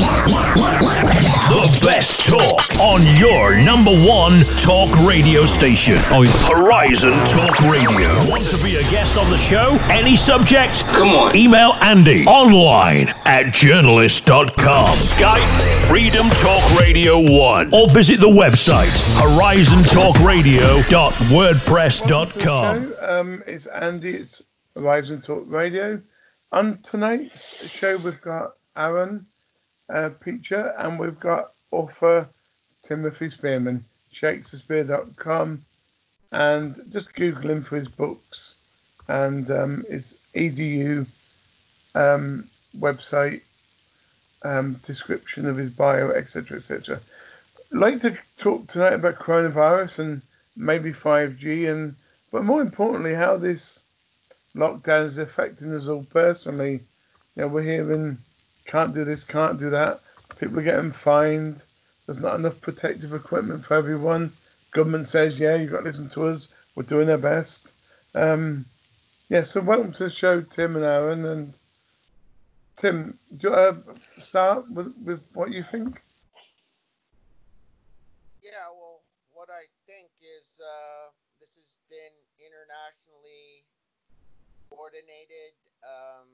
The best talk on your number one talk radio station. Oh, Horizon Talk Radio. Want to be a guest on the show? Any subject? Come on. Email Andy online at journalist.com. Skype Freedom Talk Radio 1. Or visit the website horizontalkradio.wordpress.com. Um, it's Andy. It's Horizon Talk Radio. And tonight's show, we've got Aaron uh, Preacher and we've got author Timothy Spearman, Shakespeare.com, and just Google him for his books and um, his edu um, website um, description of his bio, etc., etc. Like to talk tonight about coronavirus and maybe 5G, and but more importantly, how this lockdown is affecting us all personally. You know, we're hearing can't do this, can't do that. People are getting fined. There's not enough protective equipment for everyone. Government says, yeah, you've got to listen to us. We're doing our best. Um, yeah, so welcome to the show, Tim and Aaron. And Tim, do you want to start with, with what you think? Yeah, well, what I think is uh, this has been internationally coordinated. Um,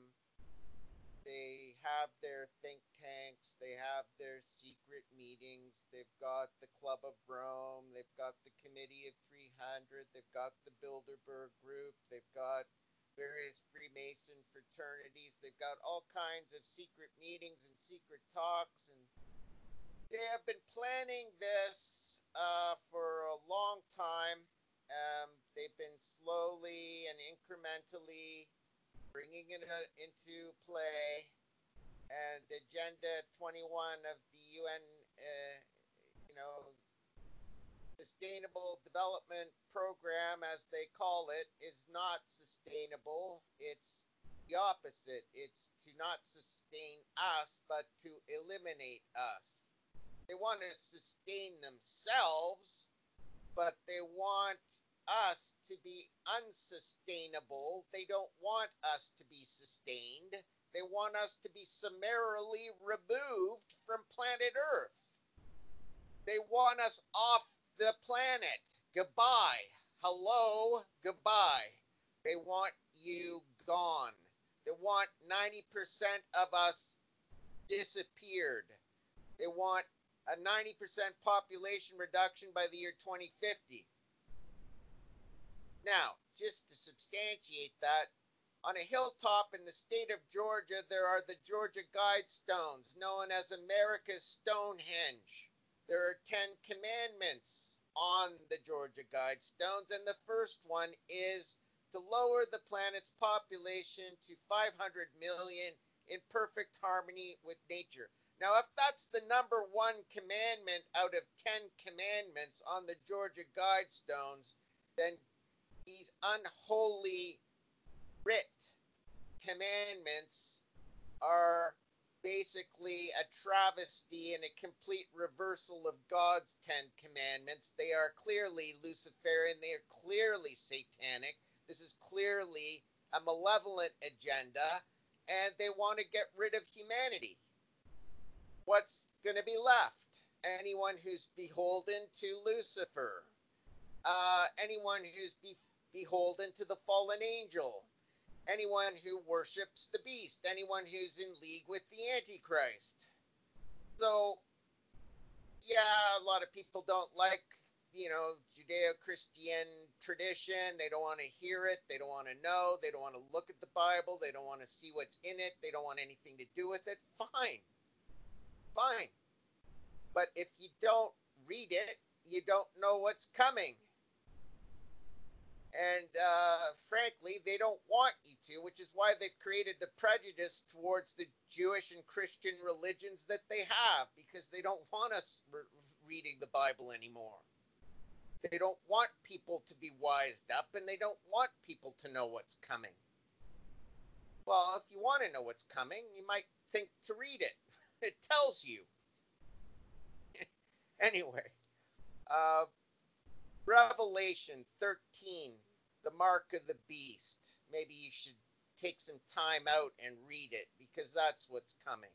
they have their think tanks, they have their secret meetings, they've got the Club of Rome, they've got the Committee of 300, they've got the Bilderberg Group, they've got various Freemason fraternities, they've got all kinds of secret meetings and secret talks, and they have been planning this uh, for a long time. Um, they've been slowly and incrementally bringing it uh, into play, and Agenda 21 of the UN, uh, you know, Sustainable Development Program, as they call it, is not sustainable. It's the opposite. It's to not sustain us, but to eliminate us. They want to sustain themselves, but they want us to be unsustainable. They don't want us to be sustained. They want us to be summarily removed from planet Earth. They want us off the planet. Goodbye. Hello. Goodbye. They want you gone. They want 90% of us disappeared. They want a 90% population reduction by the year 2050. Now, just to substantiate that, on a hilltop in the state of Georgia, there are the Georgia Guidestones, known as America's Stonehenge. There are Ten Commandments on the Georgia Guidestones, and the first one is to lower the planet's population to 500 million in perfect harmony with nature. Now, if that's the number one commandment out of 10 commandments on the Georgia Guidestones, then these unholy writ commandments are basically a travesty and a complete reversal of God's Ten Commandments. They are clearly Luciferian, they are clearly satanic. This is clearly a malevolent agenda, and they want to get rid of humanity. What's going to be left? Anyone who's beholden to Lucifer, uh, anyone who's be- beholden to the fallen angel, anyone who worships the beast, anyone who's in league with the Antichrist. So, yeah, a lot of people don't like, you know, Judeo Christian tradition. They don't want to hear it. They don't want to know. They don't want to look at the Bible. They don't want to see what's in it. They don't want anything to do with it. Fine. Fine. But if you don't read it, you don't know what's coming and uh, frankly, they don't want you to, which is why they've created the prejudice towards the Jewish and Christian religions that they have, because they don't want us re- reading the Bible anymore. They don't want people to be wised up, and they don't want people to know what's coming. Well, if you want to know what's coming, you might think to read it. It tells you. anyway, uh, Revelation 13 the mark of the beast. Maybe you should take some time out and read it because that's what's coming.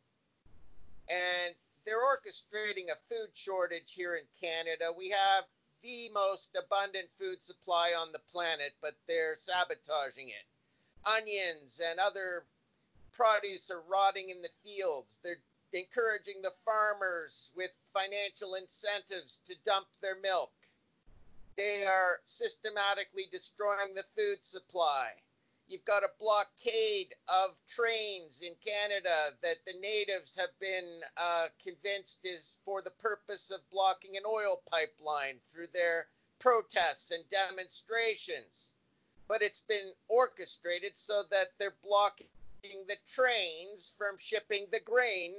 and they're orchestrating a food shortage here in Canada. We have the most abundant food supply on the planet, but they're sabotaging it. Onions and other produce are rotting in the fields. They're encouraging the farmers with financial incentives to dump their milk. They are systematically destroying the food supply. You've got a blockade of trains in Canada that the natives have been uh, convinced is for the purpose of blocking an oil pipeline through their protests and demonstrations. But it's been orchestrated so that they're blocking the trains from shipping the grain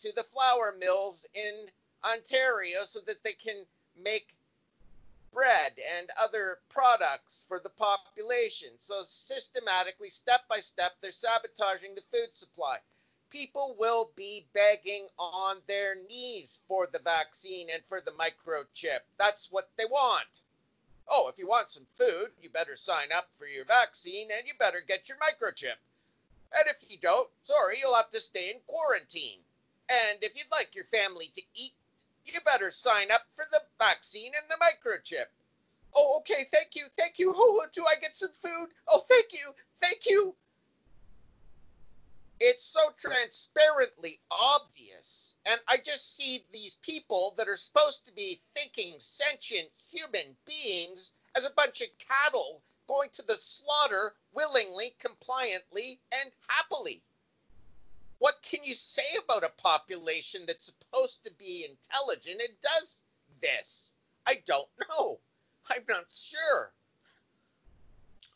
to the flour mills in Ontario so that they can make bread and other products for the population. So, systematically, step by step, they're sabotaging the food supply. People will be begging on their knees for the vaccine and for the microchip. That's what they want. Oh, if you want some food, you better sign up for your vaccine and you better get your microchip. And if you don't, sorry, you'll have to stay in quarantine. And if you'd like your family to eat you better sign up for the vaccine and the microchip. Oh, okay, thank you, thank you. Oh, do I get some food? Oh, thank you, thank you. It's so transparently obvious. And I just see these people that are supposed to be thinking sentient human beings as a bunch of cattle going to the slaughter willingly, compliantly, and happily. What can you say about a population that's supposed to be intelligent and does this? I don't know. I'm not sure.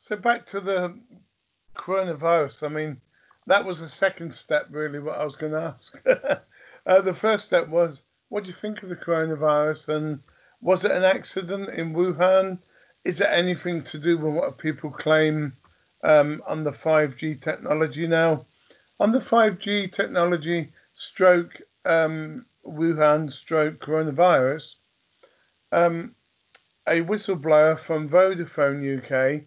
So back to the coronavirus. I mean, that was the second step, really, what I was going to ask. uh, the first step was, what do you think of the coronavirus? And was it an accident in Wuhan? Is it anything to do with what people claim um, on the 5G technology now? On the 5G technology stroke um, Wuhan stroke coronavirus, um, a whistleblower from Vodafone UK,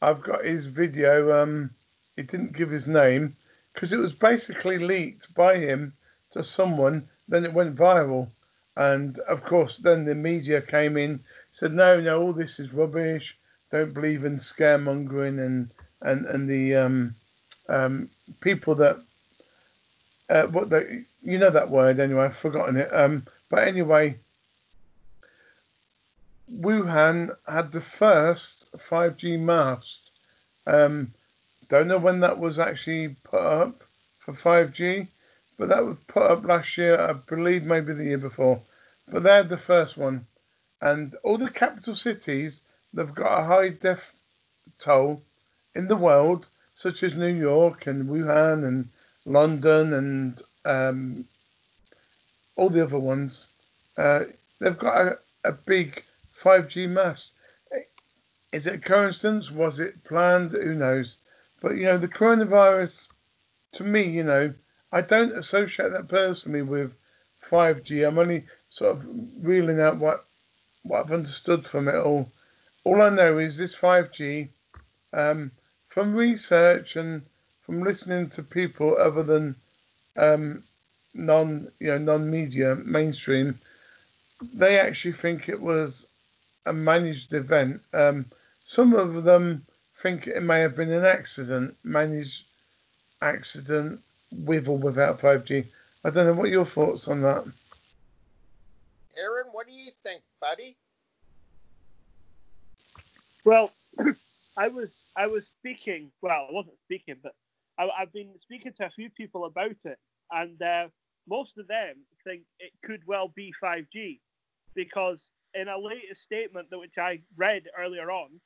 I've got his video, um, he didn't give his name, because it was basically leaked by him to someone, then it went viral. And of course, then the media came in, said, no, no, all this is rubbish. Don't believe in scaremongering and, and, and the um, um, people that uh, what the you know that word anyway. I've forgotten it. Um, but anyway, Wuhan had the first 5G mast. Um, don't know when that was actually put up for 5G, but that was put up last year. I believe maybe the year before. But they had the first one, and all the capital cities they've got a high def toll in the world such as New York and Wuhan and London and um, all the other ones, uh, they've got a, a big 5G mast. Is it a coincidence? Was it planned? Who knows? But you know, the coronavirus, to me, you know, I don't associate that personally with 5G. I'm only sort of reeling out what what I've understood from it all. All I know is this 5G um, from research and from listening to people other than um, non you know non media mainstream, they actually think it was a managed event. Um, some of them think it may have been an accident, managed accident with or without 5G. I don't know what your thoughts on that. Aaron, what do you think, buddy? Well, I was I was speaking. Well, I wasn't speaking, but I, have been speaking to a few people about it, and uh, most of them think it could well be 5G, because in a latest statement that which I read earlier on,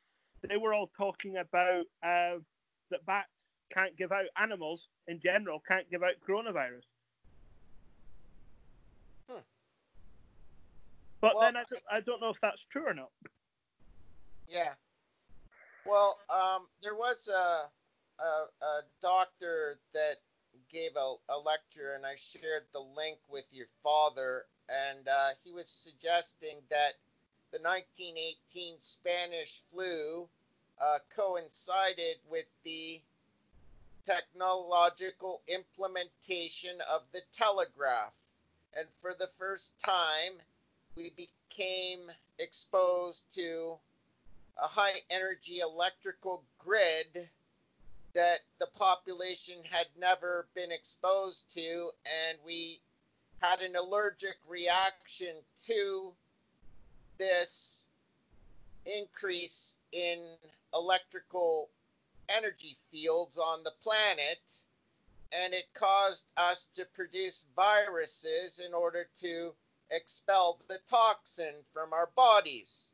they were all talking about uh, that bats can't give out animals in general can't give out coronavirus. Hmm. But well, then I, I don't know if that's true or not. Yeah, well, um, there was a, a, a, doctor that gave a, a, lecture, and I shared the link with your father, and uh, he was suggesting that the 1918 Spanish flu uh, coincided with the technological implementation of the telegraph. and for the first time, we became exposed to a high energy electrical grid that the population had never been exposed to, and we had an allergic reaction to this increase in electrical energy fields on the planet, and it caused us to produce viruses in order to expel the toxin from our bodies.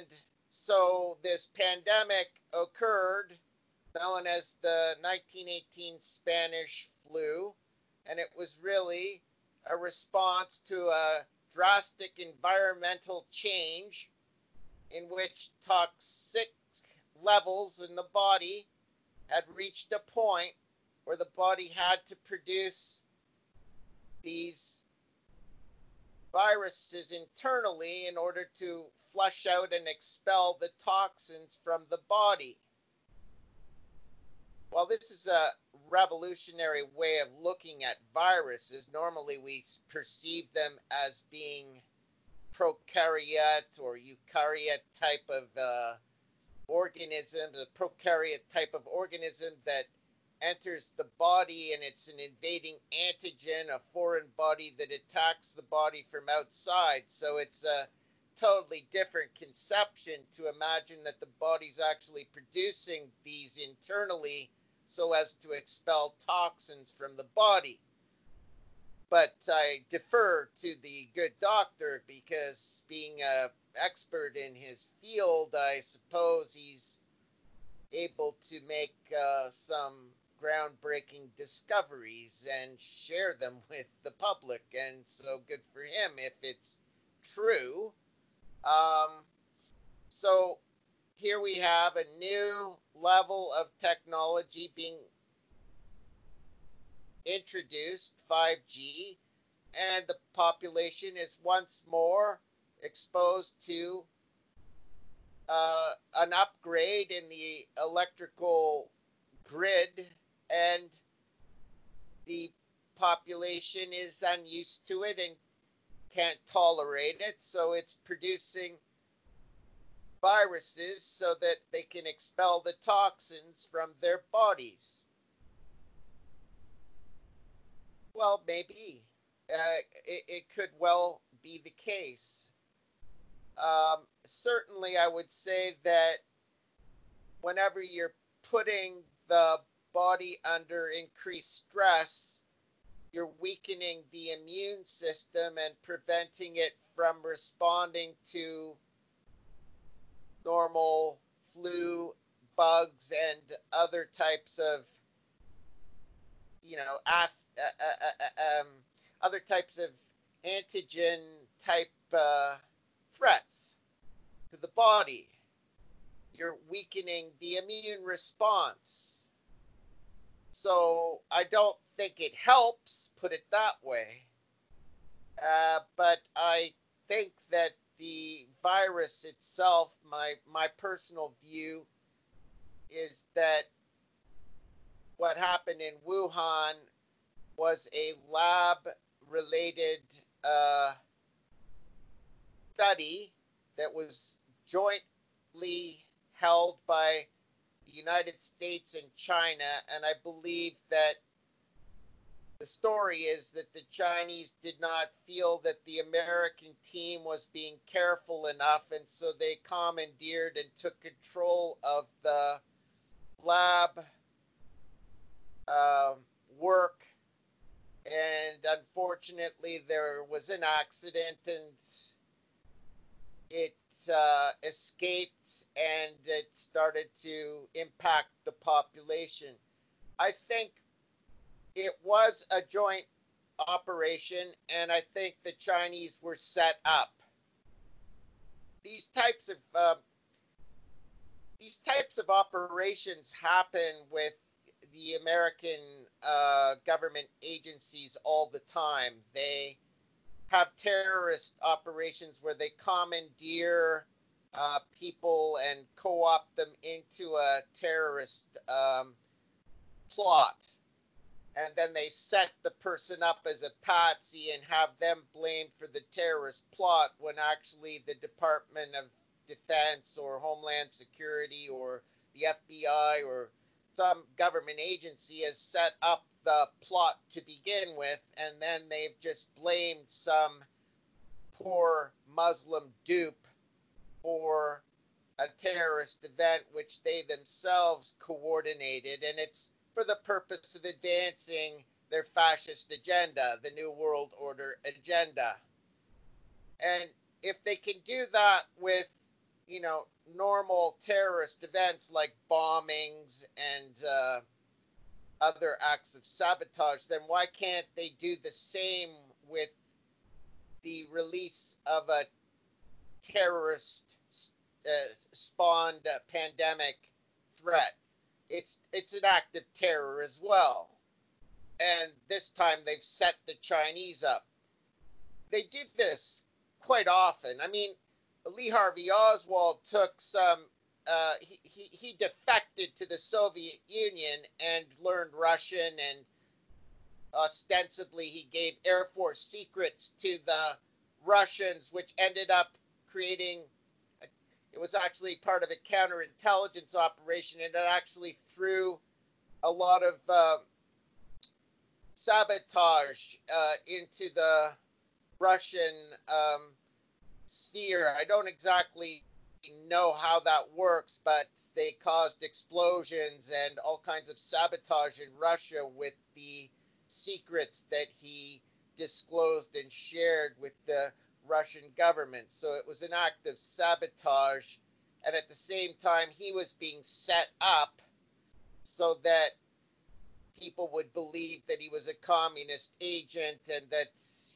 And so this pandemic occurred, known as the 1918 Spanish flu, and it was really a response to a drastic environmental change in which toxic levels in the body had reached a point where the body had to produce these viruses internally in order to flush out and expel the toxins from the body. While this is a revolutionary way of looking at viruses, normally we perceive them as being prokaryote or eukaryote type of uh, organism, a prokaryote type of organism that enters the body and it's an invading antigen, a foreign body that attacks the body from outside. So it's a totally different conception to imagine that the body's actually producing these internally so as to expel toxins from the body. But I defer to the good doctor because being an expert in his field, I suppose he's able to make uh, some groundbreaking discoveries and share them with the public. And so good for him if it's true. Um, so here we have a new level of technology being introduced 5G, and the population is once more exposed to uh, an upgrade in the electrical grid and the population is unused to it and can't tolerate it, so it's producing viruses so that they can expel the toxins from their bodies. Well, maybe. Uh, it, it, could well be the case. Um, certainly, I would say that whenever you're putting the body under increased stress, you're weakening the immune system and preventing it from responding to normal flu, bugs, and other types of, you know, af- uh, uh, uh, um, other types of antigen type uh, threats to the body. You're weakening the immune response so I don't think it helps, put it that way. Uh, but I think that the virus itself, my my personal view, is that what happened in Wuhan was a lab related uh, study that was jointly held by the United States and China, and I believe that the story is that the Chinese did not feel that the American team was being careful enough, and so they commandeered and took control of the lab uh, work. And unfortunately, there was an accident, and it uh, escaped and it started to impact the population. I think it was a joint operation, and I think the Chinese were set up. These types of uh, these types of operations happen with the American uh, government agencies all the time. They have terrorist operations where they commandeer uh, people and co-opt them into a terrorist um, plot. And then they set the person up as a patsy and have them blamed for the terrorist plot when actually the Department of Defense or Homeland Security or the FBI or some government agency has set up the plot to begin with, and then they've just blamed some poor Muslim dupe for a terrorist event which they themselves coordinated, and it's for the purpose of advancing their fascist agenda, the New World Order agenda. And if they can do that with, you know, normal terrorist events like bombings and uh, other acts of sabotage, then why can't they do the same with the release of a terrorist uh, spawned uh, pandemic threat? It's it's an act of terror as well, and this time they've set the Chinese up. They did this quite often. I mean, Lee Harvey Oswald took some uh, he, he, he defected to the Soviet Union and learned Russian, and ostensibly he gave Air Force secrets to the Russians, which ended up creating. It was actually part of a counterintelligence operation, and it actually threw a lot of uh, sabotage uh, into the Russian um, sphere. I don't exactly know how that works, but they caused explosions and all kinds of sabotage in Russia with the secrets that he disclosed and shared with the Russian government. So it was an act of sabotage. And at the same time, he was being set up so that people would believe that he was a communist agent and that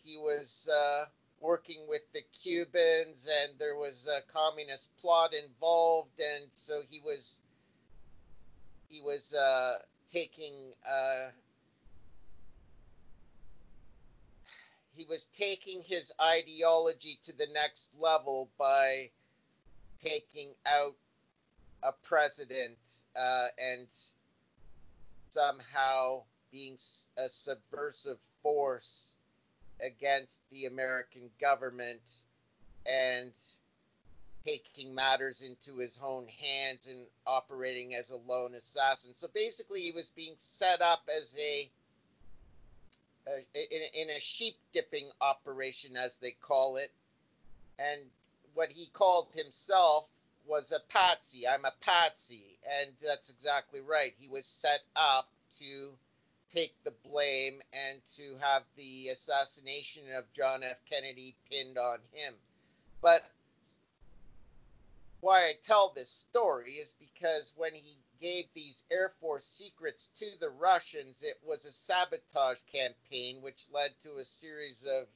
he was. Uh, working with the Cubans, and there was a communist plot involved, and so he was he was uh, taking uh, he was taking his ideology to the next level by taking out a president uh, and somehow being a subversive force against the American government and taking matters into his own hands and operating as a lone assassin. So basically, he was being set up as a, in, in a sheep dipping operation, as they call it, and what he called himself was a patsy. I'm a patsy, and that's exactly right. He was set up to take the blame and to have the assassination of John F. Kennedy pinned on him. But why I tell this story is because when he gave these Air Force secrets to the Russians, it was a sabotage campaign which led to a series of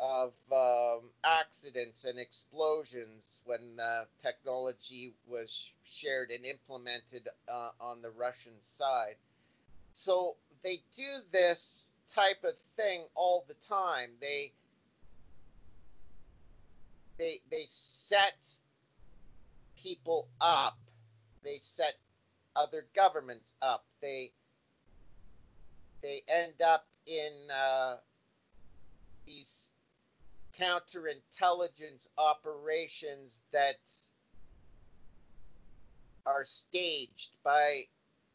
of um, accidents and explosions when uh, technology was shared and implemented uh, on the Russian side. So they do this type of thing all the time. They they they set people up. They set other governments up. They they end up in uh, these counterintelligence operations that are staged by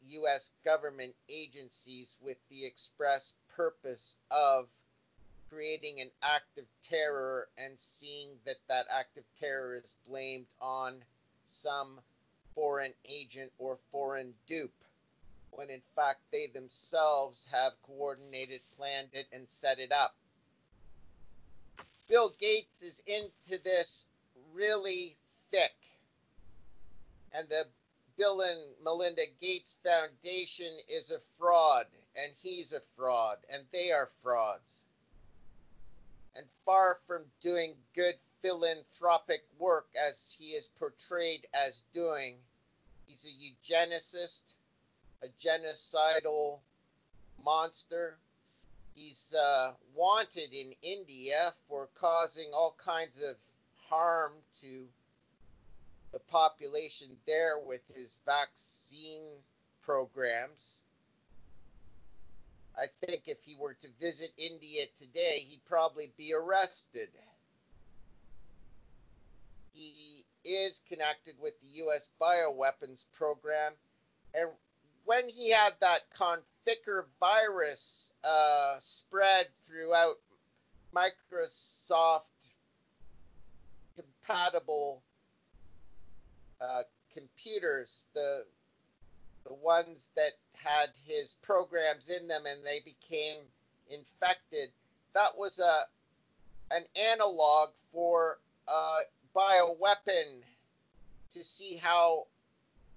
U.S. government agencies with the express purpose of creating an act of terror and seeing that that act of terror is blamed on some foreign agent or foreign dupe, when in fact they themselves have coordinated, planned it, and set it up. Bill Gates is into this really thick. And the Bill and Melinda Gates Foundation is a fraud, and he's a fraud, and they are frauds. And far from doing good philanthropic work as he is portrayed as doing, he's a eugenicist, a genocidal monster. He's uh, wanted in India for causing all kinds of harm to the population there with his vaccine programs. I think if he were to visit India today, he'd probably be arrested. He is connected with the U.S. bioweapons program. And when he had that Conficker virus uh, spread throughout Microsoft compatible uh, computers, the the ones that had his programs in them and they became infected. That was a an analog for a bioweapon to see how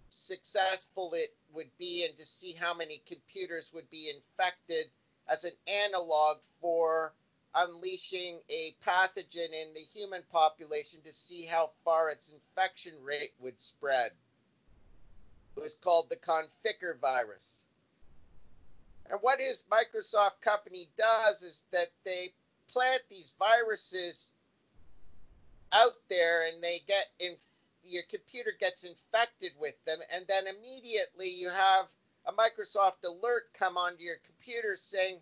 successful it would be and to see how many computers would be infected as an analog for unleashing a pathogen in the human population to see how far its infection rate would spread. It was called the Conficker virus. And what his Microsoft company does is that they plant these viruses out there and they get in your computer gets infected with them and then immediately you have a Microsoft alert come onto your computer saying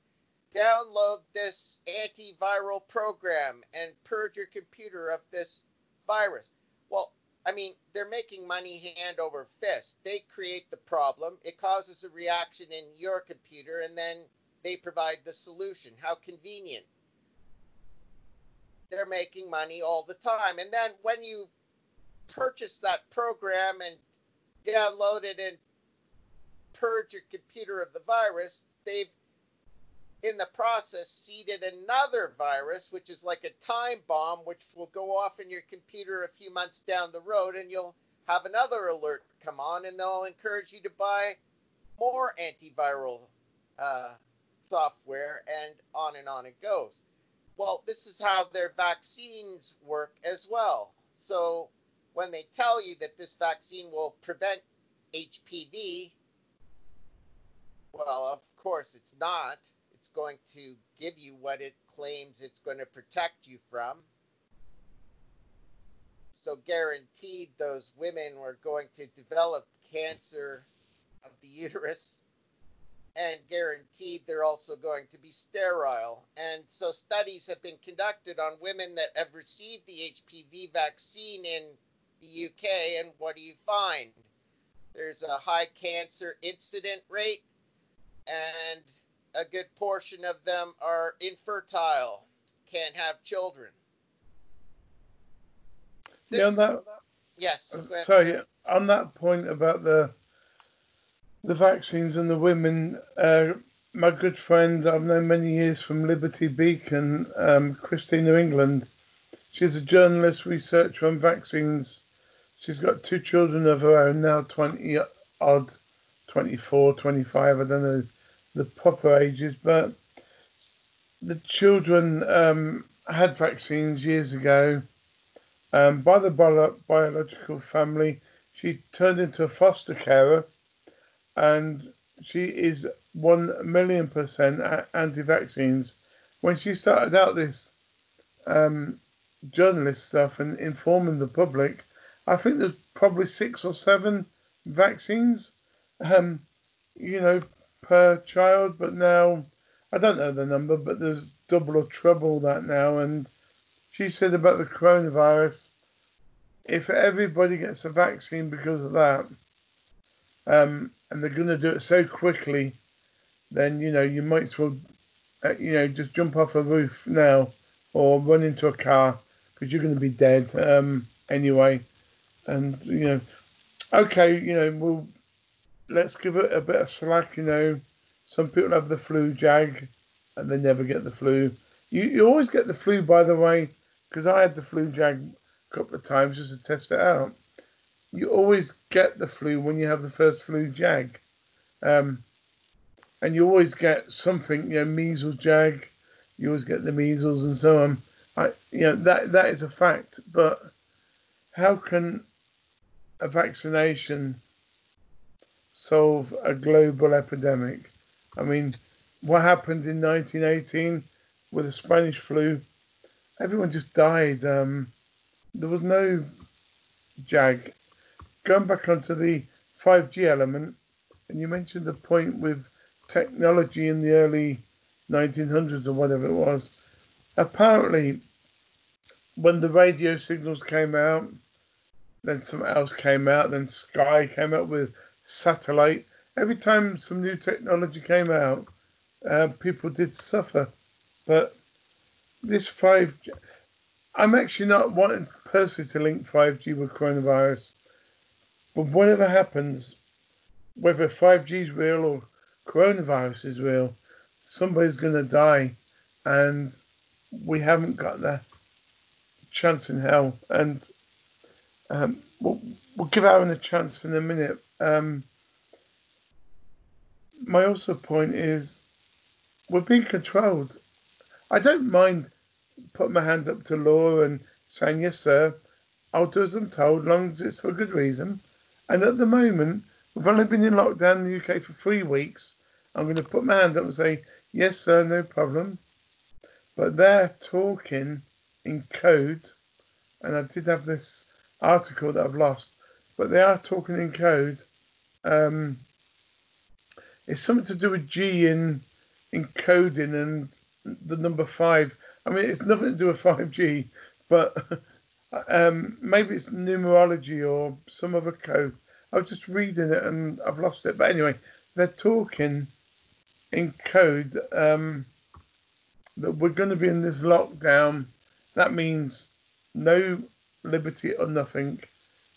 download this antiviral program and purge your computer of this virus. Well, I mean, they're making money hand over fist. They create the problem, it causes a reaction in your computer, and then they provide the solution. How convenient. They're making money all the time. And then when you purchase that program and download it and purge your computer of the virus, they've in the process seeded another virus, which is like a time bomb, which will go off in your computer a few months down the road, and you'll have another alert come on, and they'll encourage you to buy more antiviral uh, software, and on and on it goes. Well, this is how their vaccines work as well. So when they tell you that this vaccine will prevent HPV, well, of course it's not It's going to give you what it claims it's going to protect you from. So, guaranteed, those women were going to develop cancer of the uterus, and guaranteed they're also going to be sterile. And so, studies have been conducted on women that have received the HPV vaccine in the UK, and what do you find? There's a high cancer incident rate, and a good portion of them are infertile, can't have children. This, yeah, on that, yes. Sorry, on that point about the the vaccines and the women, uh, my good friend I've known many years from Liberty Beacon, um, Christina England. She's a journalist, researcher on vaccines. She's got two children of her own now, 20 odd, 24, 25, I don't know the proper ages, but the children um, had vaccines years ago um, by the bio- biological family. She turned into a foster carer and she is 1 million percent anti vaccines. When she started out this um, journalist stuff and informing the public, I think there's probably six or seven vaccines. Um, you know, per child, but now I don't know the number, but there's double or treble that now. And she said about the coronavirus, if everybody gets a vaccine because of that, um, and they're going to do it so quickly, then you know you might as well, uh, you know, just jump off a roof now or run into a car because you're going to be dead um, anyway. And you know, okay, you know, we'll let's give it a bit of slack. You know, some people have the flu jag and they never get the flu. You you always get the flu, by the way, because I had the flu jag a couple of times just to test it out. You always get the flu when you have the first flu jag, um, and you always get something. You know, measles jag. You always get the measles and so on. I, you know, that that is a fact. But how can a vaccination solve a global epidemic. I mean, what happened in 1918 with the Spanish flu? Everyone just died. Um, there was no jag. Going back onto the 5G element, and you mentioned the point with technology in the early 1900s or whatever it was. Apparently, when the radio signals came out, then something else came out, then Sky came out with satellite. Every time some new technology came out, uh, people did suffer. But this 5G, I'm actually not wanting personally to link 5G with coronavirus. But whatever happens, whether 5G is real or coronavirus is real, somebody's going to die. And we haven't got that chance in hell. And um, we'll, we'll, give Aaron a chance in a minute. Um, my also point is we're being controlled. I don't mind putting my hand up to law and saying, yes, sir, I'll do as I'm told, long as it's for a good reason. And at the moment, we've only been in lockdown in the UK for three weeks. I'm going to put my hand up and say, yes, sir, no problem. But they're talking in code, and I did have this article that I've lost, but they are talking in code. Um, it's something to do with G in in coding and the number five. I mean, it's nothing to do with 5G, but um, maybe it's numerology or some other code. I was just reading it and I've lost it. But anyway, they're talking in code um, that we're going to be in this lockdown. That means no liberty or nothing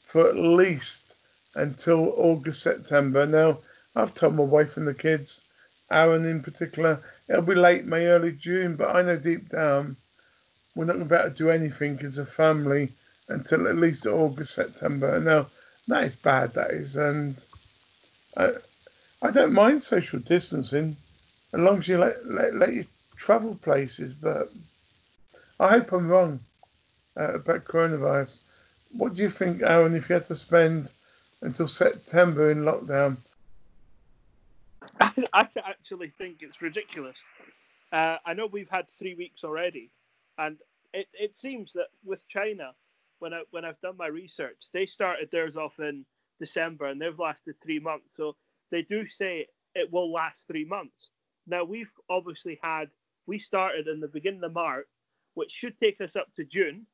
for at least until August, September. Now, I've told my wife and the kids, Aaron in particular, it'll be late May, early June, but I know deep down we're not going to be able to do anything as a family until at least August, September. Now, that is bad, that is. And I, I don't mind social distancing as long as you let, let, let you travel places, but I hope I'm wrong uh, about coronavirus. What do you think, Aaron, if you had to spend until September in lockdown? I, I actually think it's ridiculous. Uh, I know we've had three weeks already, and it, it seems that with China, when I when I've done my research, they started theirs off in December and they've lasted three months. So they do say it will last three months. Now we've obviously had we started in the beginning of March, which should take us up to June,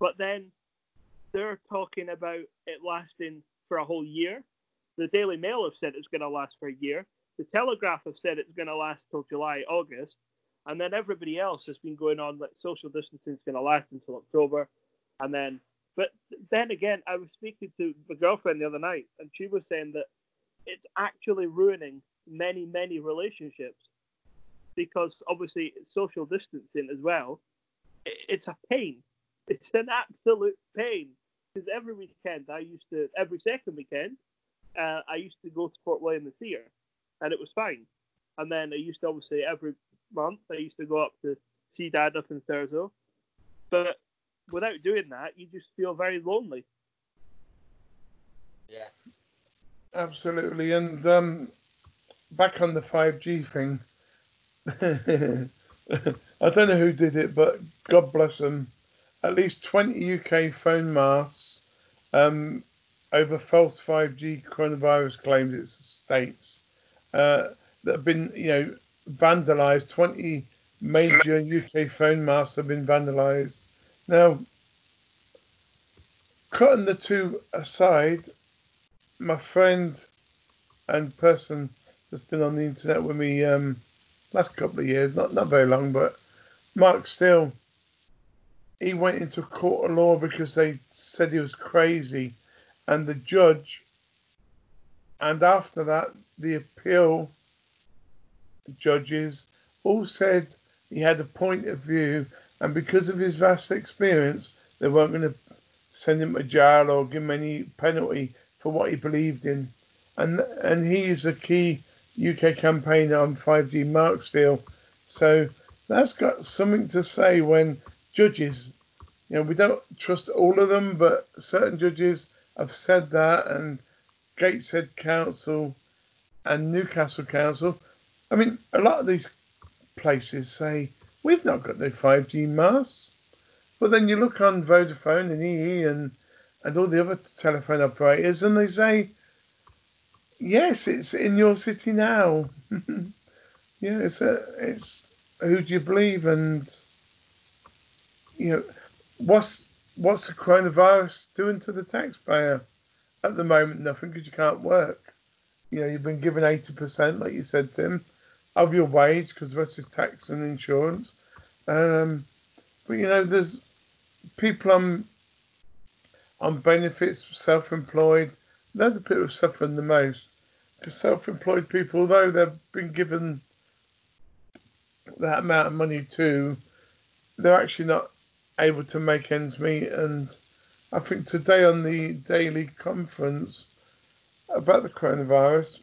but then they're talking about it lasting for a whole year. The Daily Mail have said it's going to last for a year. The Telegraph have said it's going to last till July, August. And then everybody else has been going on like social distancing is going to last until October. And then, but then again, I was speaking to my girlfriend the other night, and she was saying that it's actually ruining many, many relationships because obviously social distancing as well. It's a pain it's an absolute pain because every weekend I used to, every second weekend, uh, I used to go to Port William the Theatre, and it was fine. And then I used to obviously every month I used to go up to see Dad up in Thurso, but without doing that, you just feel very lonely. Yeah, absolutely. And um, back on the five G thing, I don't know who did it, but God bless them at least 20 UK phone masts um, over false 5G coronavirus claims, it states, uh, that have been, you know, vandalised. 20 major UK phone masts have been vandalised. Now, cutting the two aside, my friend and person that's been on the internet with me um, last couple of years, not not very long, but Mark Steele he went into court of law because they said he was crazy, and the judge, and after that, the appeal the judges all said he had a point of view, and because of his vast experience, they weren't going to send him to jail or give him any penalty for what he believed in. And and he is a key UK campaigner on 5G Mark Steele. So that's got something to say when judges. You know, we don't trust all of them, but certain judges have said that, and Gateshead Council and Newcastle Council. I mean, a lot of these places say we've not got no 5G masts, but then you look on Vodafone and EE and and all the other telephone operators, and they say Yes, it's in your city now. yeah, it's a, it's who do you believe and you know what's what's the coronavirus doing to the taxpayer at the moment? Nothing because you can't work. You know, you've been given eighty percent, like you said, Tim, of your wage because the rest is tax and insurance. Um, but you know, there's people on on benefits, self-employed. They're the people suffering the most because self-employed people, though they've been given that amount of money too, they're actually not able to make ends meet. And I think today on the daily conference about the coronavirus,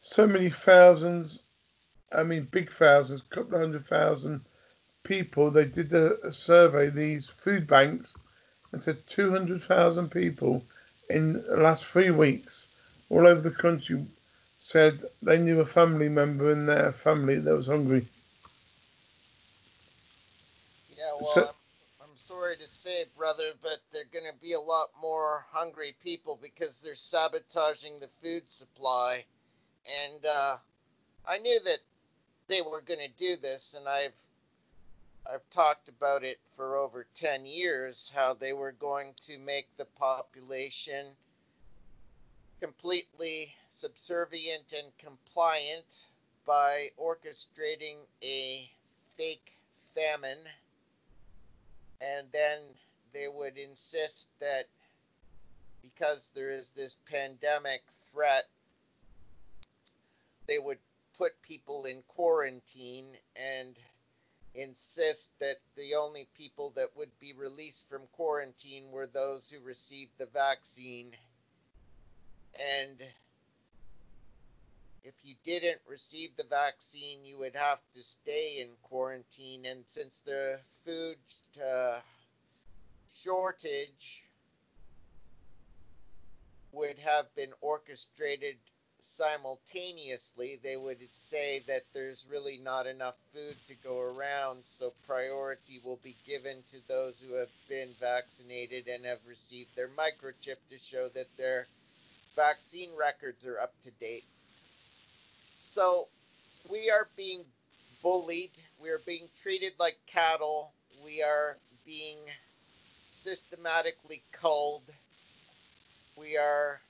so many thousands, I mean, big thousands, a couple of hundred thousand people, they did a, a survey, these food banks, and said 200,000 people in the last three weeks all over the country said they knew a family member in their family that was hungry. Yeah, well, so, I'm, I'm sorry to say, brother, but there are going to be a lot more hungry people because they're sabotaging the food supply. And uh, I knew that they were going to do this, and I've I've talked about it for over 10 years how they were going to make the population completely subservient and compliant by orchestrating a fake famine. And then they would insist that because there is this pandemic threat, they would put people in quarantine and insist that the only people that would be released from quarantine were those who received the vaccine. And if you didn't receive the vaccine, you would have to stay in quarantine. And since the food uh, shortage would have been orchestrated simultaneously, they would say that there's really not enough food to go around, so priority will be given to those who have been vaccinated and have received their microchip to show that their vaccine records are up to date. So we are being bullied, we are being treated like cattle, we are being systematically culled. We are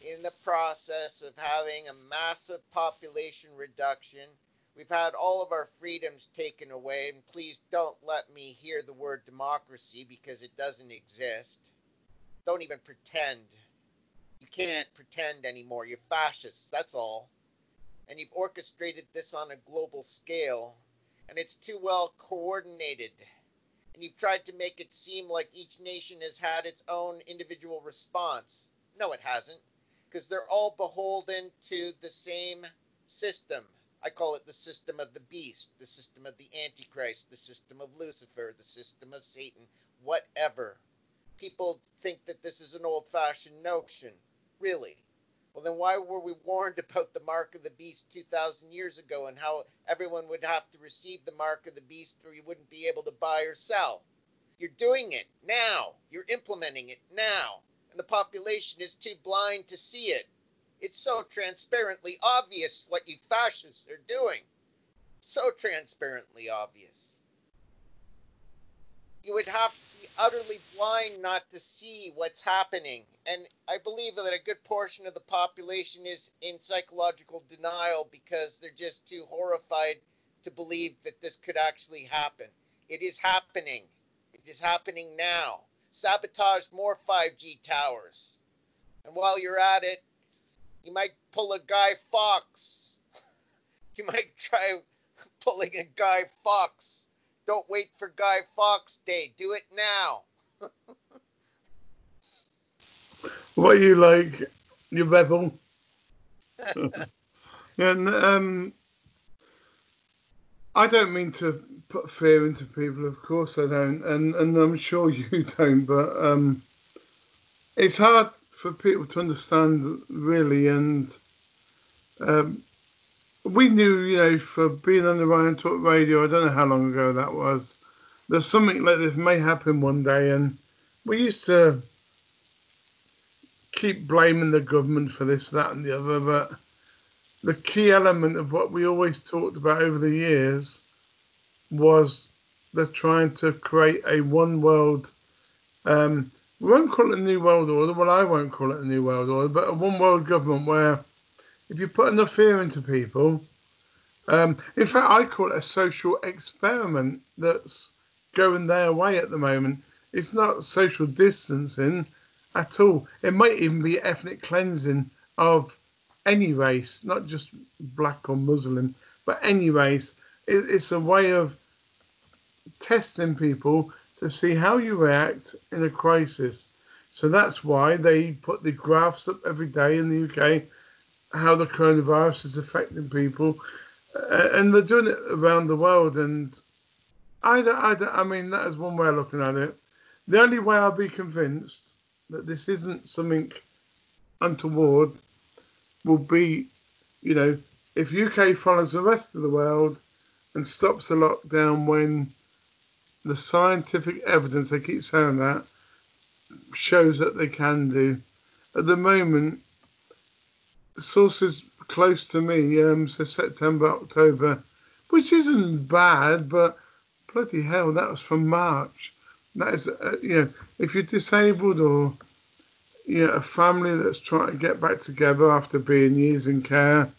in the process of having a massive population reduction. We've had all of our freedoms taken away, and please don't let me hear the word democracy because it doesn't exist. Don't even pretend. You can't pretend anymore. You're fascists, that's all. And you've orchestrated this on a global scale, and it's too well coordinated. And you've tried to make it seem like each nation has had its own individual response. No, it hasn't because they're all beholden to the same system. I call it the system of the beast, the system of the Antichrist, the system of Lucifer, the system of Satan, whatever. People think that this is an old fashioned notion. Really? Well, then why were we warned about the mark of the beast 2,000 years ago and how everyone would have to receive the mark of the beast or you wouldn't be able to buy or sell? You're doing it now. You're implementing it now the population is too blind to see it. It's so transparently obvious what you fascists are doing. So transparently obvious. You would have to be utterly blind not to see what's happening. And I believe that a good portion of the population is in psychological denial because they're just too horrified to believe that this could actually happen. It is happening. It is happening now sabotage more 5G towers. And while you're at it, you might pull a Guy Fawkes. you might try pulling a Guy Fawkes. Don't wait for Guy Fawkes Day. Do it now. what are you like? You rebel? and um, I don't mean to put fear into people, of course I don't, and and I'm sure you don't. But um, it's hard for people to understand really, and um, we knew, you know, for being on the Ryan Talk Radio, I don't know how long ago that was. There's something like this may happen one day, and we used to keep blaming the government for this, that, and the other, but the key element of what we always talked about over the years was they're trying to create a one world. Um, we won't call it a new world order. Well, I won't call it a new world order, but a one world government where if you put enough fear into people, um, in fact, I call it a social experiment that's going their way at the moment. It's not social distancing at all. It might even be ethnic cleansing of any race, not just black or Muslim, but any race. It, it's a way of testing people to see how you react in a crisis. So that's why they put the graphs up every day in the UK, how the coronavirus is affecting people, and they're doing it around the world. And I, I, I mean, that is one way of looking at it. The only way I'll be convinced that this isn't something untoward will be, you know, if UK follows the rest of the world and stops the lockdown when the scientific evidence, I keep saying that, shows that they can do. At the moment, sources close to me um, September, October, which isn't bad, but bloody hell, that was from March. That is, uh, you know, if you're disabled or you know, a family that's trying to get back together after being years in care,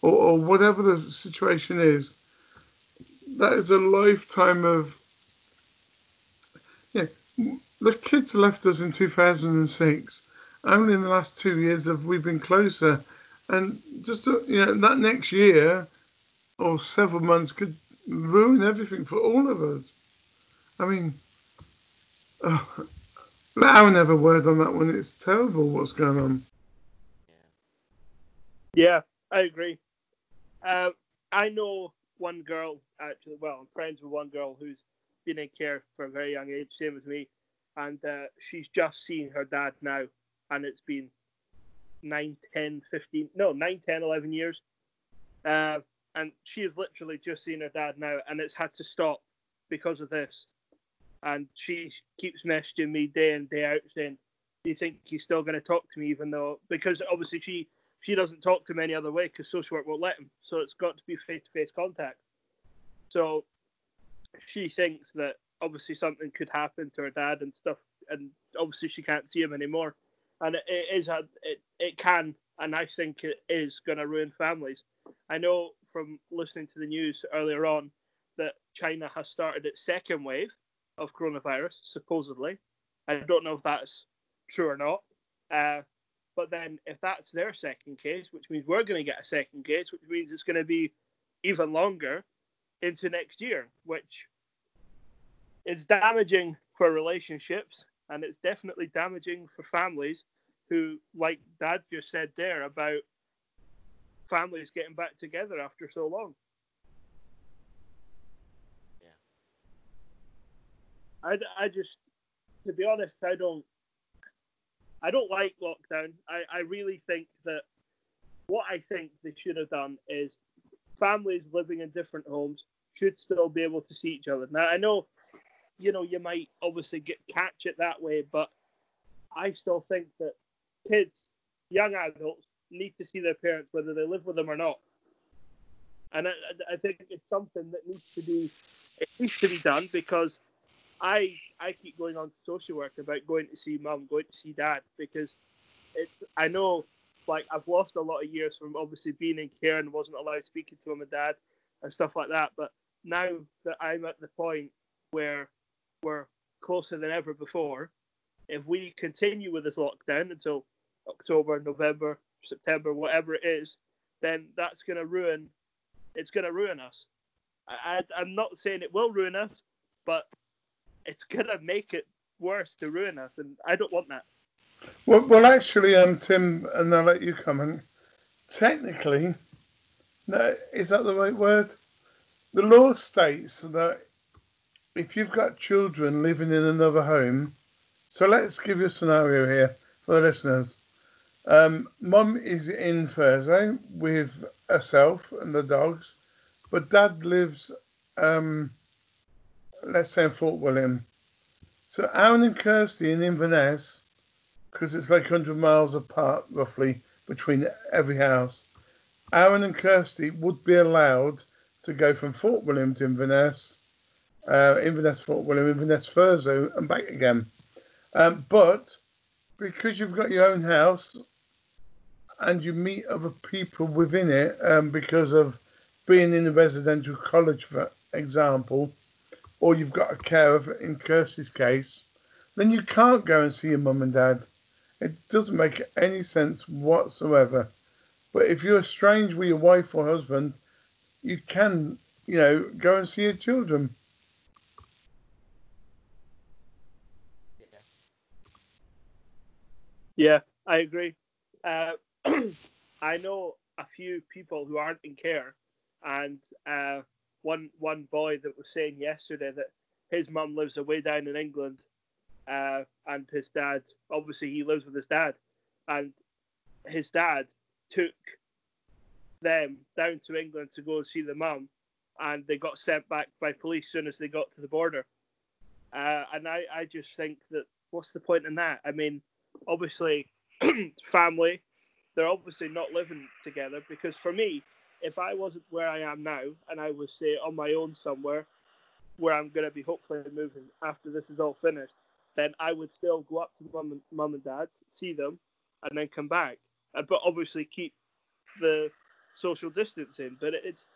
or, or whatever the situation is, that is a lifetime of. Yeah, the kids left us in 2006. Only in the last two years have we been closer, and just uh, you know that next year or several months could ruin everything for all of us. I mean, oh, I will never word on that one. It's terrible what's going on. Yeah, I agree. Uh, I know one girl, actually, well, I'm friends with one girl who's been in care for a very young age, same as me, and uh, she's just seen her dad now, and it's been 9, 10, 15, no, 9, 10, 11 years. Uh, and she has literally just seen her dad now, and it's had to stop because of this. And she keeps messaging me day in day out saying, "Do you think he's still going to talk to me?" Even though, because obviously she she doesn't talk to him any other way because social work won't let him. So it's got to be face to face contact. So she thinks that obviously something could happen to her dad and stuff, and obviously she can't see him anymore. And it, it is a it it can, and I think it is going to ruin families. I know from listening to the news earlier on that China has started its second wave of coronavirus, supposedly. I don't know if that's true or not. Uh, but then, if that's their second case, which means we're going to get a second case, which means it's going to be even longer into next year, which is damaging for relationships and it's definitely damaging for families who, like Dad just said there about families getting back together after so long. Yeah. I, I just, to be honest, I don't, I don't like lockdown. I, I really think that what I think they should have done is families living in different homes should still be able to see each other. Now I know, you know, you might obviously get catch it that way, but I still think that kids, young adults, need to see their parents whether they live with them or not. And I, I think it's something that needs to be it needs to be done because I I keep going on to social work about going to see mum, going to see dad because it's I know like I've lost a lot of years from obviously being in care and wasn't allowed speaking to mum and dad and stuff like that. But now that I'm at the point where we're closer than ever before, if we continue with this lockdown until October, November, September, whatever it is, then that's going to ruin. It's going to ruin us. I, I, I'm not saying it will ruin us, but it's to make it worse to ruin us, and I don't want that. Well, well, actually, um, Tim, and I'll let you comment. Technically, no, is that the right word? The law states that if you've got children living in another home, so let's give you a scenario here for the listeners. Um, Mum is in Thurso with herself and the dogs, but Dad lives, um, let's say, in Fort William. So Aaron and Kirsty in Inverness because it's like 100 miles apart, roughly, between every house. Aaron and Kirsty would be allowed to go from Fort William to Inverness, uh, Inverness, Fort William, Inverness, Thurso, and back again. Um, but because you've got your own house and you meet other people within it um, because of being in a residential college, for example, or you've got a care carer in Kirsty's case, then you can't go and see your mum and dad. It doesn't make any sense whatsoever. But if you're estranged with your wife or husband, you can, you know, go and see your children. Yeah, I agree. Uh, I know a few people who aren't in care, and uh, one one boy that was saying yesterday that his mum lives away down in England, uh, and his dad obviously he lives with his dad, and his dad took them down to England to go and see the mum, and they got sent back by police soon as they got to the border. Uh, and I, I just think that what's the point in that? I mean, obviously, family, they're obviously not living together because for me, if I wasn't where I am now and I was, say, on my own somewhere where I'm going to be hopefully moving after this is all finished, then I would still go up to mum and, mum and dad, see them, and then come back. Uh, but obviously keep the social distancing. But it's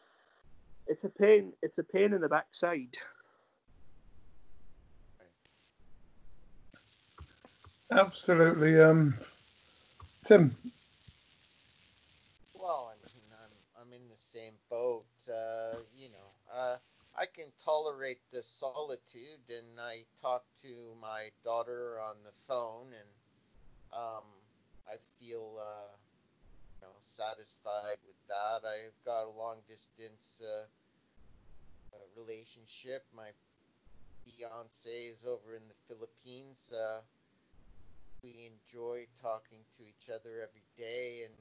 it's a pain. It's a pain in the backside. Absolutely, um, Tim. Well, I mean, I'm I'm in the same boat. Uh, you know, uh, I can tolerate the solitude, and I talk to my daughter on the phone, and um, I feel uh, you know satisfied with that. I've got a long distance uh, relationship. My fiance is over in the Philippines. Uh, we enjoy talking to each other every day, and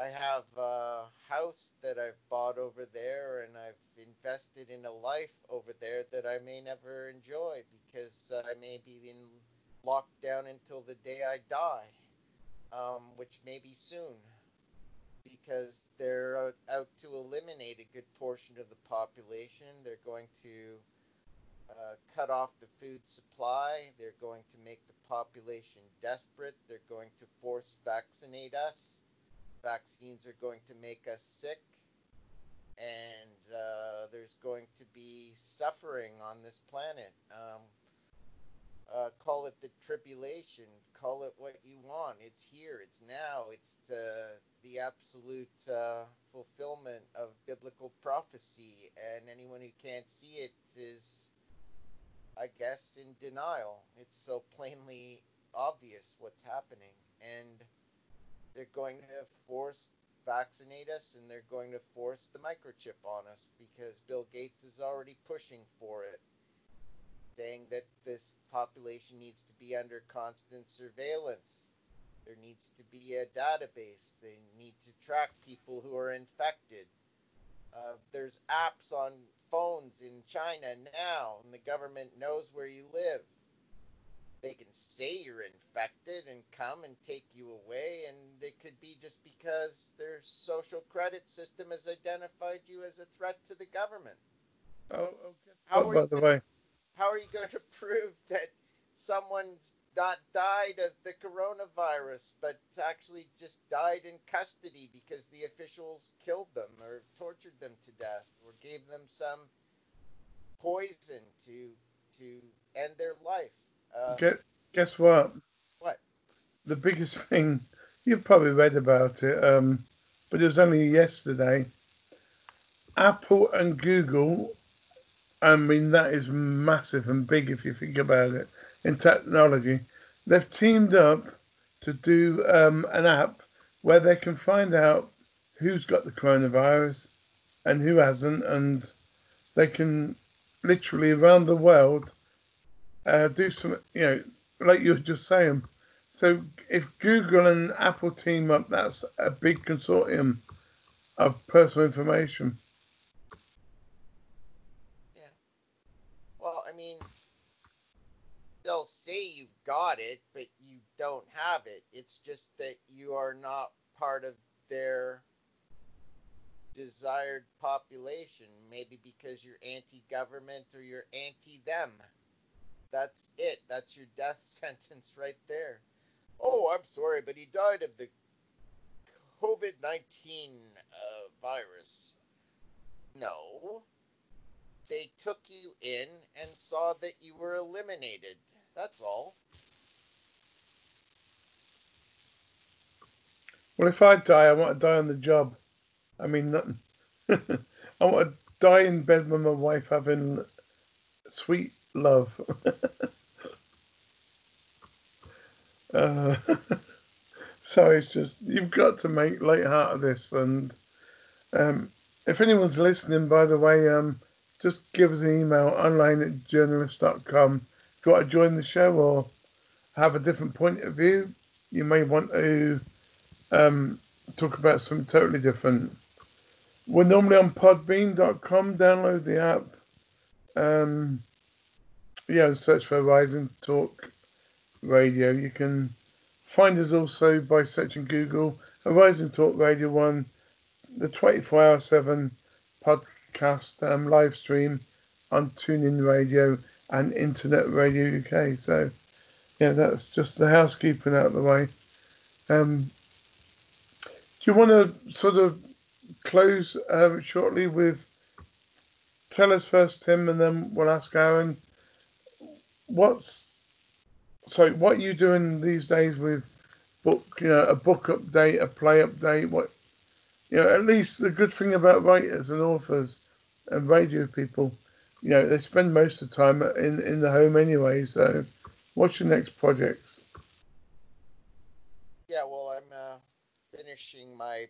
I have a house that I've bought over there, and I've invested in a life over there that I may never enjoy because I may be in lockdown until the day I die, um, which may be soon because they're out to eliminate a good portion of the population. They're going to uh, cut off the food supply. They're going to make the population desperate. They're going to force vaccinate us. Vaccines are going to make us sick. And uh, there's going to be suffering on this planet. Um, uh, call it the tribulation. Call it what you want. It's here. It's now. It's the the absolute uh, fulfillment of biblical prophecy. And anyone who can't see it is I guess, in denial. It's so plainly obvious what's happening. And they're going to force vaccinate us and they're going to force the microchip on us because Bill Gates is already pushing for it, saying that this population needs to be under constant surveillance. There needs to be a database. They need to track people who are infected. Uh, there's apps on phones in China now, and the government knows where you live. They can say you're infected and come and take you away, and it could be just because their social credit system has identified you as a threat to the government. Oh, okay. How oh, by the way, how are you going to prove that someone's not died of the coronavirus, but actually just died in custody because the officials killed them or tortured them to death or gave them some poison to to end their life. Uh, guess, guess what? What? The biggest thing you've probably read about it, um, but it was only yesterday. Apple and Google. I mean, that is massive and big if you think about it in technology, they've teamed up to do um, an app where they can find out who's got the coronavirus and who hasn't, and they can literally around the world uh, do some, you know, like you were just saying. So if Google and Apple team up, that's a big consortium of personal information. Yeah. Well, I mean, they'll say you've got it, but you don't have it. It's just that you are not part of their desired population, maybe because you're anti government or you're anti them. That's it. That's your death sentence right there. Oh, I'm sorry, but he died of the COVID 19 uh, virus. No. They took you in and saw that you were eliminated. That's all. Well, if I die, I want to die on the job. I mean, nothing. I want to die in bed with my wife having sweet love. uh, so it's just, you've got to make light heart of this. And um, if anyone's listening, by the way, um, just give us an email online at journalist.com. If you want to join the show or have a different point of view, you may want to um, talk about something totally different. We're normally on podbean.com. Download the app. Um, yeah, search for Horizon Talk Radio. You can find us also by searching Google Horizon Talk Radio 1, the 24 hour 7 podcast um, live stream on TuneIn Radio and Internet Radio UK. So, yeah, that's just the housekeeping out of the way. Um, do you want to sort of close uh, shortly with tell us first, Tim, and then we'll ask Aaron. What's so? What are you doing these days with book? You know, a book update, a play update. What you know? At least the good thing about writers and authors and radio people, you know, they spend most of the time in in the home anyway. So, what's your next projects? Yeah, well, I'm uh, finishing my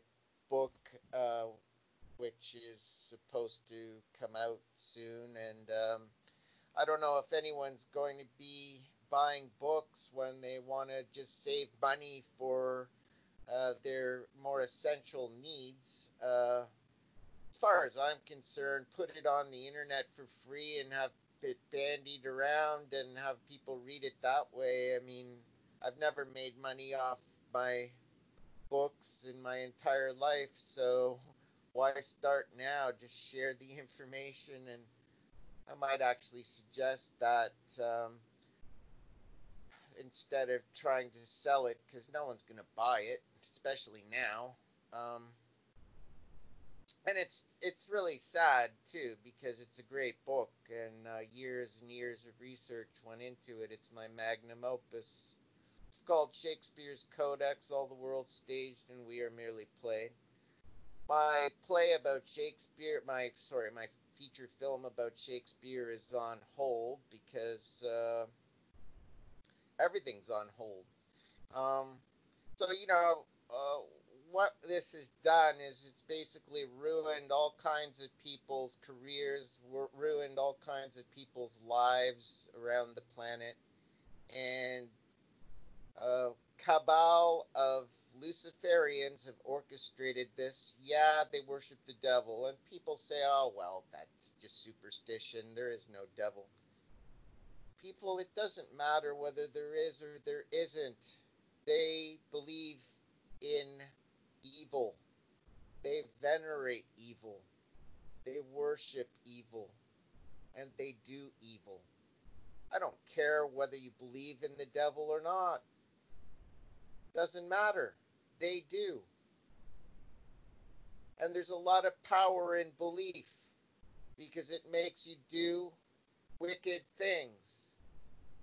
book, uh, which is supposed to come out soon. And um, I don't know if anyone's going to be buying books when they want to just save money for uh, their more essential needs. Uh, as far as I'm concerned, put it on the internet for free and have it bandied around and have people read it that way. I mean, I've never made money off my books in my entire life, so why start now? Just share the information, and I might actually suggest that um, instead of trying to sell it, because no one's going to buy it, especially now. Um, and it's it's really sad too because it's a great book and uh, years and years of research went into it. It's my magnum opus it's called Shakespeare's Codex, All the World Staged and We Are Merely Played. My play about Shakespeare, my, sorry, my feature film about Shakespeare is on hold because uh, everything's on hold. Um, so, you know, uh, what this has done is it's basically ruined all kinds of people's careers, ruined all kinds of people's lives around the planet. And a cabal of Luciferians have orchestrated this. Yeah, they worship the devil, and people say, oh, well, that's just superstition. There is no devil. People, it doesn't matter whether there is or there isn't. They believe in evil, they venerate evil, they worship evil, and they do evil. I don't care whether you believe in the devil or not. Doesn't matter. They do. And there's a lot of power in belief because it makes you do wicked things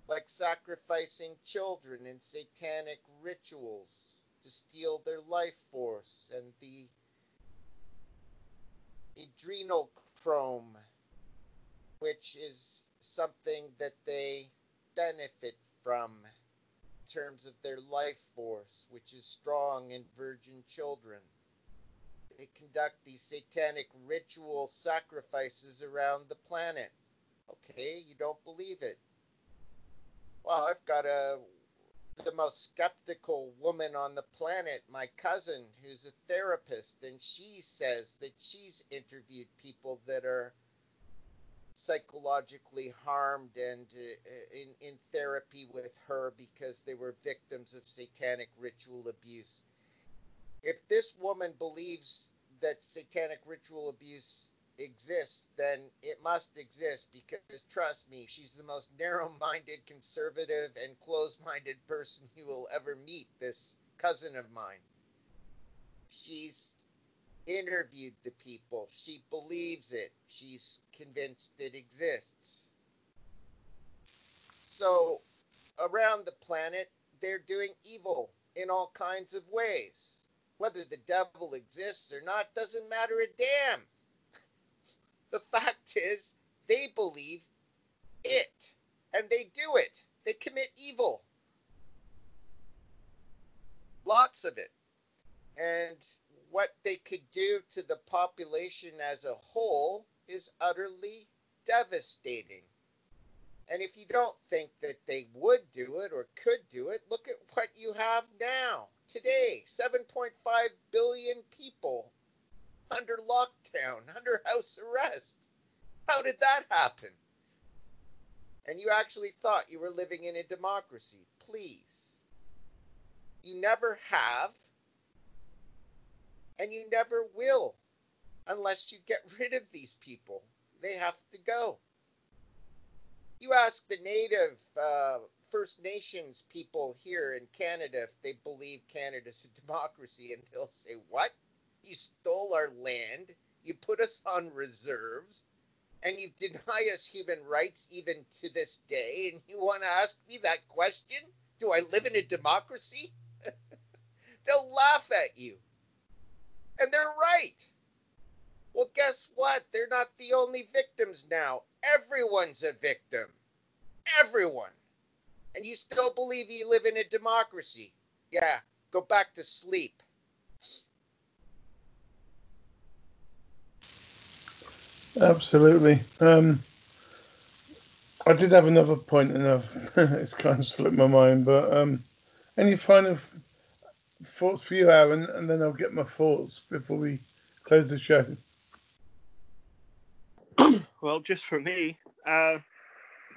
like sacrificing children in satanic rituals to steal their life force and the adrenal chrome, which is something that they benefit from terms of their life force, which is strong in virgin children. They conduct these satanic ritual sacrifices around the planet. Okay, you don't believe it. Well, I've got a the most skeptical woman on the planet, my cousin, who's a therapist, and she says that she's interviewed people that are psychologically harmed and uh, in, in therapy with her because they were victims of satanic ritual abuse. If this woman believes that satanic ritual abuse exists, then it must exist because trust me, she's the most narrow minded, conservative, and closed minded person you will ever meet, this cousin of mine. She's interviewed the people. She believes it. She's convinced it exists. So, around the planet, they're doing evil in all kinds of ways. Whether the devil exists or not doesn't matter a damn. The fact is, they believe it, and they do it. They commit evil. Lots of it. And what they could do to the population as a whole is utterly devastating. And if you don't think that they would do it or could do it, look at what you have now, today 7.5 billion people under lockdown, under house arrest. How did that happen? And you actually thought you were living in a democracy. Please. You never have and you never will unless you get rid of these people. They have to go. You ask the native uh, First Nations people here in Canada if they believe Canada's a democracy, and they'll say, What? You stole our land, you put us on reserves, and you deny us human rights even to this day, and you want to ask me that question? Do I live in a democracy? they'll laugh at you. And they're right. Well, guess what? They're not the only victims now. Everyone's a victim. Everyone. And you still believe you live in a democracy. Yeah, go back to sleep. Absolutely. Um, I did have another point, and I've, it's kind of slipped my mind. But um, any final thoughts for you, Aaron, and then I'll get my thoughts before we close the show. well, just for me, uh,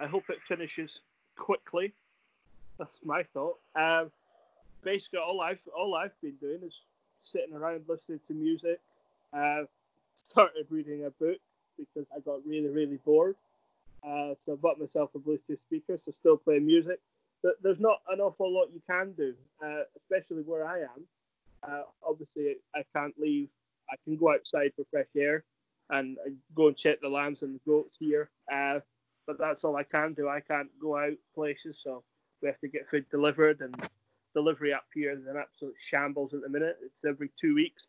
I hope it finishes quickly. That's my thought. Uh, basically, all I've all I've been doing is sitting around listening to music. Uh, started reading a book because I got really really bored. Uh, so I bought myself a Bluetooth speaker, so still playing music there's not an awful lot you can do, uh, especially where I am. Uh, obviously, I can't leave. I can go outside for fresh air and go and check the lambs and the goats here. Uh, but that's all I can do. I can't go out places, so we have to get food delivered. And delivery up here is an absolute shambles at the minute. It's every two weeks,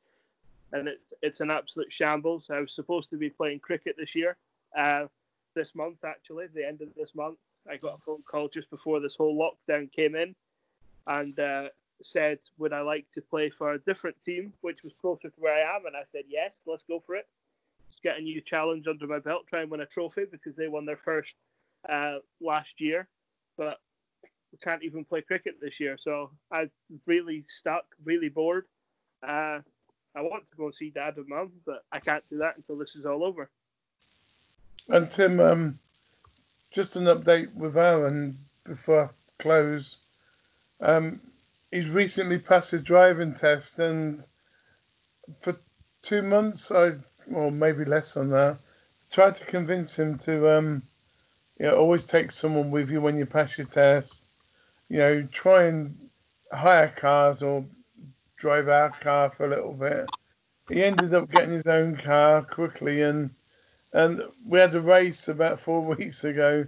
and it's it's an absolute shambles. I was supposed to be playing cricket this year, uh, this month actually, the end of this month, I got a phone call just before this whole lockdown came in, and uh, said, "Would I like to play for a different team, which was closer to where I am?" And I said, "Yes, let's go for it. Just get a new challenge under my belt, try and win a trophy because they won their first uh, last year, but we can't even play cricket this year. So I'm really stuck, really bored. Uh, I want to go see dad and mum, but I can't do that until this is all over." And Tim, um, just an update with Aaron before I close. Um, he's recently passed his driving test, and for two months, I or maybe less than that, tried to convince him to, um, you know, always take someone with you when you pass your test. You know, try and hire cars or drive our car for a little bit. He ended up getting his own car quickly and and we had a race about four weeks ago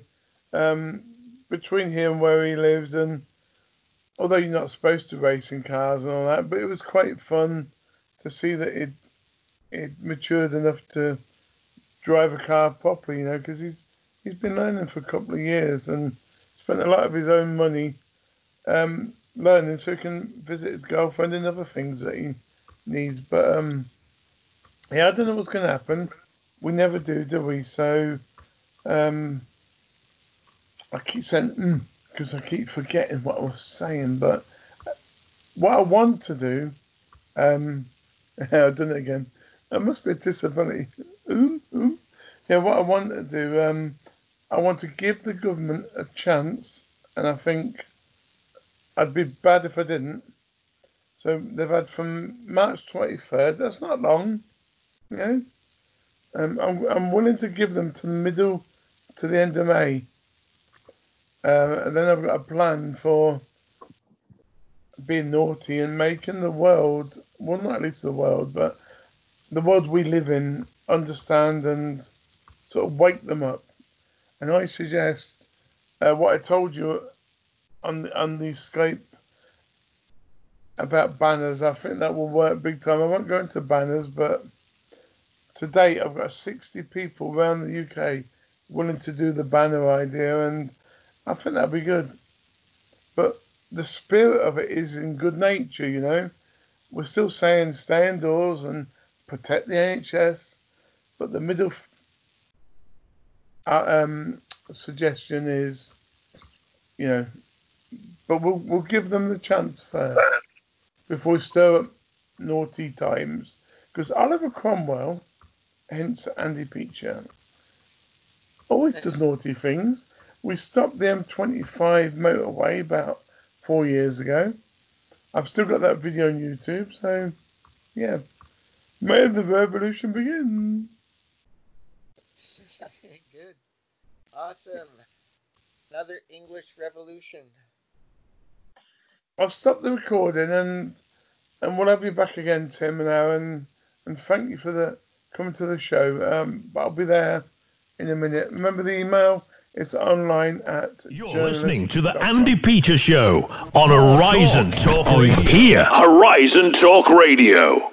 um, between here and where he lives. And although you're not supposed to race in cars and all that, but it was quite fun to see that it it matured enough to drive a car properly, you know, because he's he's been learning for a couple of years and spent a lot of his own money um, learning so he can visit his girlfriend and other things that he needs. But um, yeah, I don't know what's going to happen we never do, do we? So um, I keep saying because mm, I keep forgetting what I was saying. But what I want to do, um, I've done it again. That must be a disability. Yeah, what I want to do, um, I want to give the government a chance, and I think I'd be bad if I didn't. So they've had from March 23rd, that's not long, you know. Um, I'm, I'm willing to give them to the middle, to the end of May. Uh, and then I've got a plan for being naughty and making the world, well, not at least the world, but the world we live in, understand and sort of wake them up. And I suggest uh, what I told you on the, on the Skype about banners. I think that will work big time. I won't go into banners, but to date, I've got 60 people around the UK willing to do the banner idea, and I think that'd be good. But the spirit of it is in good nature, you know. We're still saying stay indoors and protect the NHS, but the middle uh, um, suggestion is, you know, but we'll we'll give them the chance first before we stir up naughty times. Because Oliver Cromwell, hence Andy Peacher, always does naughty things. We stopped the M25 motorway about four years ago. I've still got that video on YouTube, so yeah. May the revolution begin. Good. Awesome. Another English revolution. I'll stop the recording and and we'll have you back again, Tim and Aaron. And thank you for the coming to the show. Um, but I'll be there in a minute. Remember the email? It's online at. You're listening to the Andy Peter Show on Horizon Talk, Talk Radio. Here, Horizon Talk Radio.